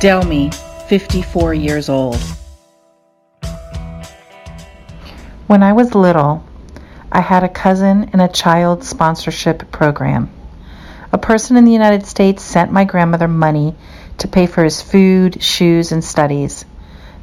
Delmi, 54 years old. When I was little, I had a cousin in a child sponsorship program. A person in the United States sent my grandmother money to pay for his food, shoes, and studies.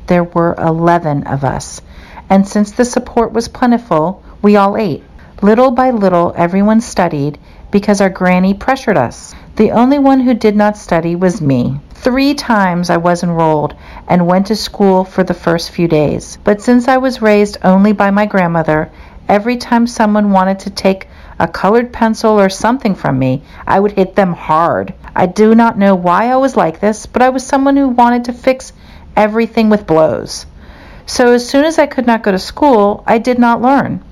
There were 11 of us, and since the support was plentiful, we all ate. Little by little, everyone studied because our granny pressured us. The only one who did not study was me. Three times I was enrolled and went to school for the first few days. But since I was raised only by my grandmother, every time someone wanted to take a colored pencil or something from me, I would hit them hard. I do not know why I was like this, but I was someone who wanted to fix everything with blows. So as soon as I could not go to school, I did not learn.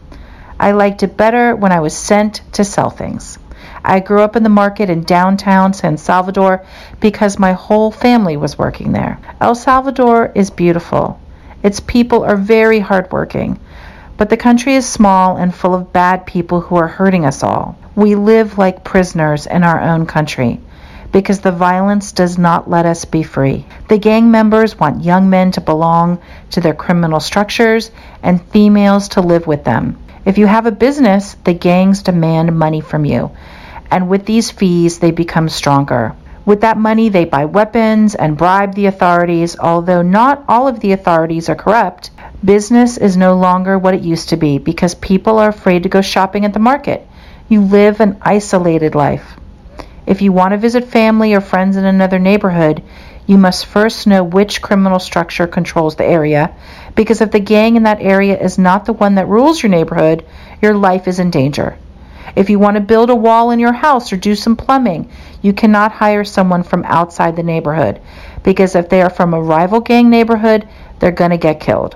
I liked it better when I was sent to sell things. I grew up in the market in downtown San Salvador because my whole family was working there. El Salvador is beautiful. Its people are very hardworking. But the country is small and full of bad people who are hurting us all. We live like prisoners in our own country because the violence does not let us be free. The gang members want young men to belong to their criminal structures and females to live with them. If you have a business, the gangs demand money from you, and with these fees, they become stronger. With that money, they buy weapons and bribe the authorities. Although not all of the authorities are corrupt, business is no longer what it used to be because people are afraid to go shopping at the market. You live an isolated life. If you want to visit family or friends in another neighborhood, you must first know which criminal structure controls the area, because if the gang in that area is not the one that rules your neighborhood, your life is in danger. If you want to build a wall in your house or do some plumbing, you cannot hire someone from outside the neighborhood, because if they are from a rival gang neighborhood, they're going to get killed.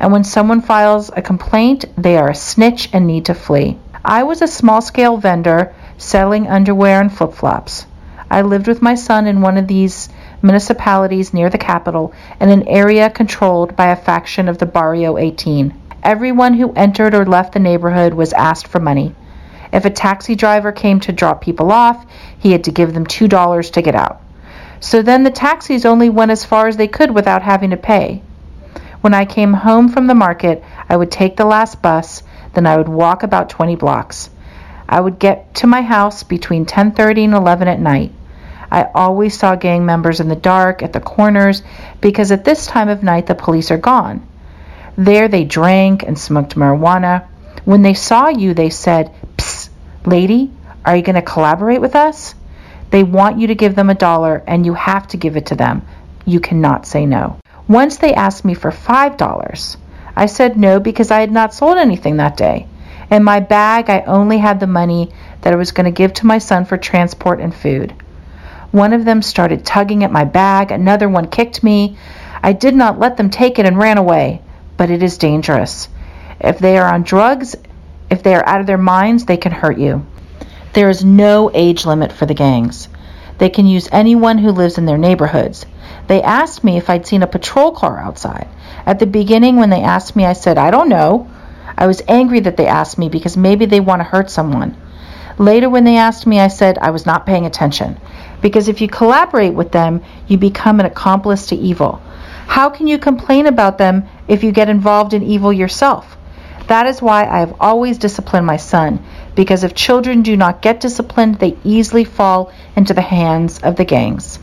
And when someone files a complaint, they are a snitch and need to flee. I was a small scale vendor selling underwear and flip flops. I lived with my son in one of these municipalities near the capital in an area controlled by a faction of the Barrio 18. Everyone who entered or left the neighborhood was asked for money. If a taxi driver came to drop people off, he had to give them $2 to get out. So then the taxis only went as far as they could without having to pay. When I came home from the market, I would take the last bus, then I would walk about 20 blocks. I would get to my house between 10:30 and 11 at night. I always saw gang members in the dark at the corners because at this time of night the police are gone. There they drank and smoked marijuana. When they saw you, they said, lady, are you going to collaborate with us? They want you to give them a dollar and you have to give it to them. You cannot say no. Once they asked me for $5. I said no because I had not sold anything that day. In my bag, I only had the money that I was going to give to my son for transport and food. One of them started tugging at my bag, another one kicked me. I did not let them take it and ran away, but it is dangerous. If they are on drugs, if they are out of their minds, they can hurt you. There is no age limit for the gangs. They can use anyone who lives in their neighborhoods. They asked me if I'd seen a patrol car outside. At the beginning, when they asked me, I said, I don't know. I was angry that they asked me because maybe they want to hurt someone. Later, when they asked me, I said I was not paying attention. Because if you collaborate with them, you become an accomplice to evil. How can you complain about them if you get involved in evil yourself? That is why I have always disciplined my son, because if children do not get disciplined, they easily fall into the hands of the gangs.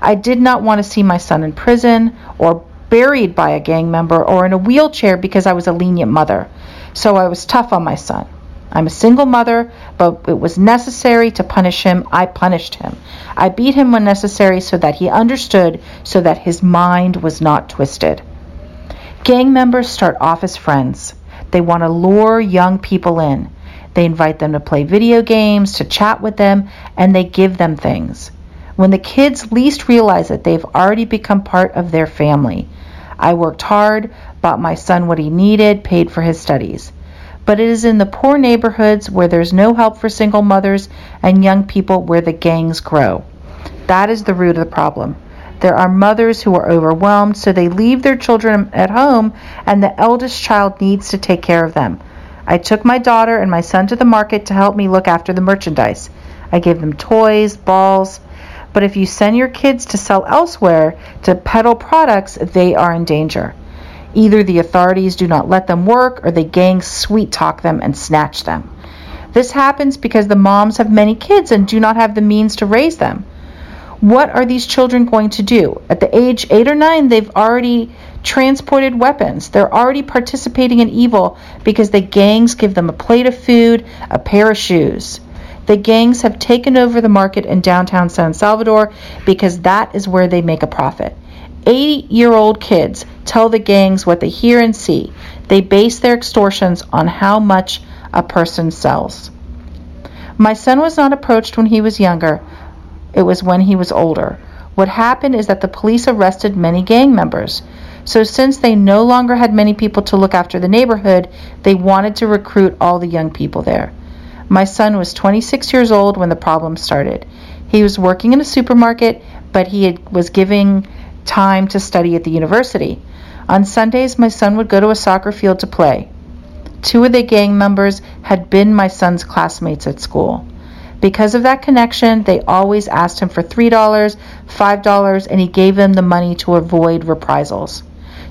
I did not want to see my son in prison or buried by a gang member or in a wheelchair because I was a lenient mother. So I was tough on my son. I'm a single mother, but it was necessary to punish him. I punished him. I beat him when necessary so that he understood, so that his mind was not twisted. Gang members start off as friends. They want to lure young people in. They invite them to play video games, to chat with them, and they give them things. When the kids least realize it, they've already become part of their family. I worked hard, bought my son what he needed, paid for his studies. But it is in the poor neighborhoods where there's no help for single mothers and young people where the gangs grow. That is the root of the problem. There are mothers who are overwhelmed, so they leave their children at home, and the eldest child needs to take care of them. I took my daughter and my son to the market to help me look after the merchandise. I gave them toys, balls, But if you send your kids to sell elsewhere to peddle products, they are in danger. Either the authorities do not let them work or the gangs sweet talk them and snatch them. This happens because the moms have many kids and do not have the means to raise them. What are these children going to do? At the age 8 or 9, they've already transported weapons. They're already participating in evil because the gangs give them a plate of food, a pair of shoes. The gangs have taken over the market in downtown San Salvador because that is where they make a profit. 80 year old kids tell the gangs what they hear and see. They base their extortions on how much a person sells. My son was not approached when he was younger, it was when he was older. What happened is that the police arrested many gang members. So, since they no longer had many people to look after the neighborhood, they wanted to recruit all the young people there. My son was 26 years old when the problem started. He was working in a supermarket, but he had, was giving time to study at the university. On Sundays, my son would go to a soccer field to play. Two of the gang members had been my son's classmates at school. Because of that connection, they always asked him for $3, $5, and he gave them the money to avoid reprisals.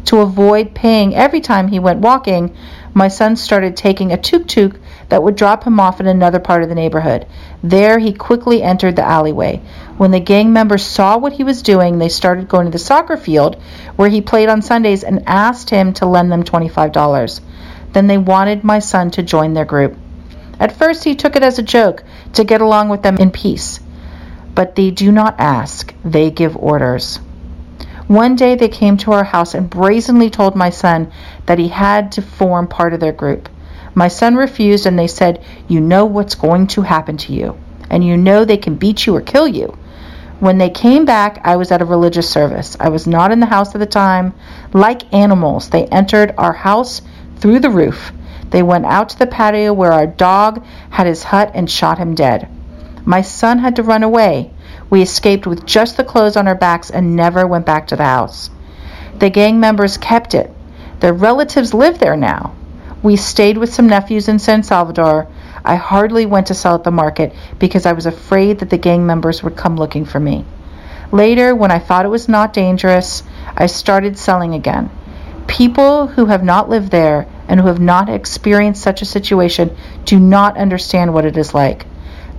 To avoid paying every time he went walking, my son started taking a tuk tuk that would drop him off in another part of the neighborhood. There, he quickly entered the alleyway. When the gang members saw what he was doing, they started going to the soccer field where he played on Sundays and asked him to lend them $25. Then they wanted my son to join their group. At first, he took it as a joke to get along with them in peace. But they do not ask, they give orders. One day they came to our house and brazenly told my son that he had to form part of their group. My son refused, and they said, You know what's going to happen to you, and you know they can beat you or kill you. When they came back, I was at a religious service. I was not in the house at the time. Like animals, they entered our house through the roof. They went out to the patio where our dog had his hut and shot him dead. My son had to run away. We escaped with just the clothes on our backs and never went back to the house. The gang members kept it. Their relatives live there now. We stayed with some nephews in San Salvador. I hardly went to sell at the market because I was afraid that the gang members would come looking for me. Later, when I thought it was not dangerous, I started selling again. People who have not lived there and who have not experienced such a situation do not understand what it is like.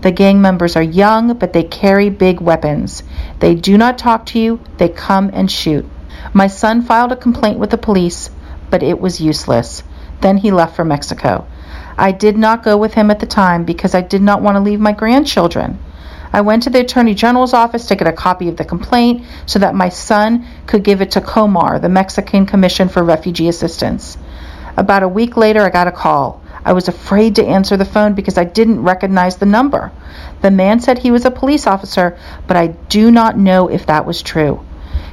The gang members are young, but they carry big weapons. They do not talk to you, they come and shoot. My son filed a complaint with the police, but it was useless. Then he left for Mexico. I did not go with him at the time because I did not want to leave my grandchildren. I went to the Attorney General's office to get a copy of the complaint so that my son could give it to COMAR, the Mexican Commission for Refugee Assistance. About a week later, I got a call. I was afraid to answer the phone because I didn't recognize the number. The man said he was a police officer, but I do not know if that was true.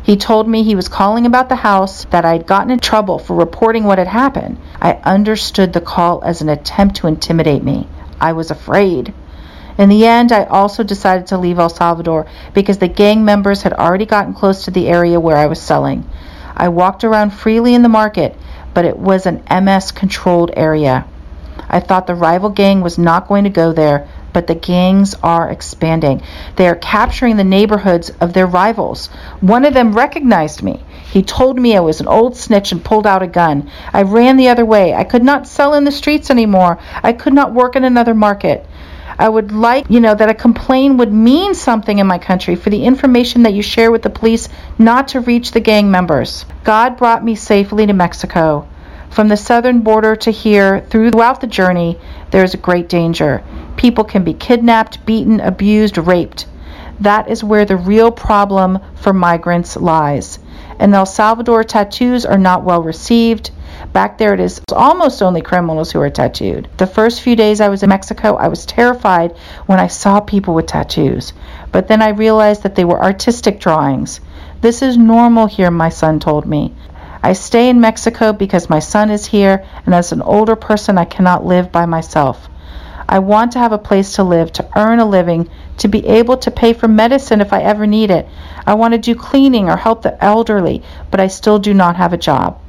He told me he was calling about the house, that I'd gotten in trouble for reporting what had happened. I understood the call as an attempt to intimidate me. I was afraid. In the end, I also decided to leave El Salvador because the gang members had already gotten close to the area where I was selling. I walked around freely in the market, but it was an MS controlled area. I thought the rival gang was not going to go there, but the gangs are expanding. They are capturing the neighborhoods of their rivals. One of them recognized me. He told me I was an old snitch and pulled out a gun. I ran the other way. I could not sell in the streets anymore. I could not work in another market. I would like, you know, that a complaint would mean something in my country for the information that you share with the police not to reach the gang members. God brought me safely to Mexico. From the southern border to here, throughout the journey, there is a great danger. People can be kidnapped, beaten, abused, raped. That is where the real problem for migrants lies. In El Salvador, tattoos are not well received. Back there, it is almost only criminals who are tattooed. The first few days I was in Mexico, I was terrified when I saw people with tattoos. But then I realized that they were artistic drawings. This is normal here, my son told me. I stay in Mexico because my son is here, and as an older person, I cannot live by myself. I want to have a place to live, to earn a living, to be able to pay for medicine if I ever need it. I want to do cleaning or help the elderly, but I still do not have a job.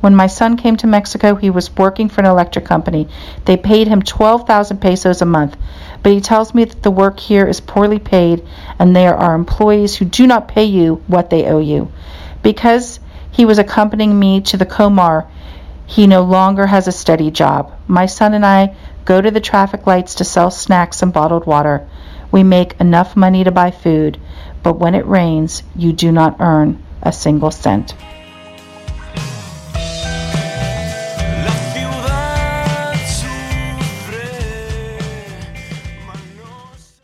When my son came to Mexico, he was working for an electric company. They paid him 12,000 pesos a month. but he tells me that the work here is poorly paid and there are employees who do not pay you what they owe you. Because he was accompanying me to the Comar, he no longer has a steady job. My son and I go to the traffic lights to sell snacks and bottled water. We make enough money to buy food, but when it rains, you do not earn a single cent.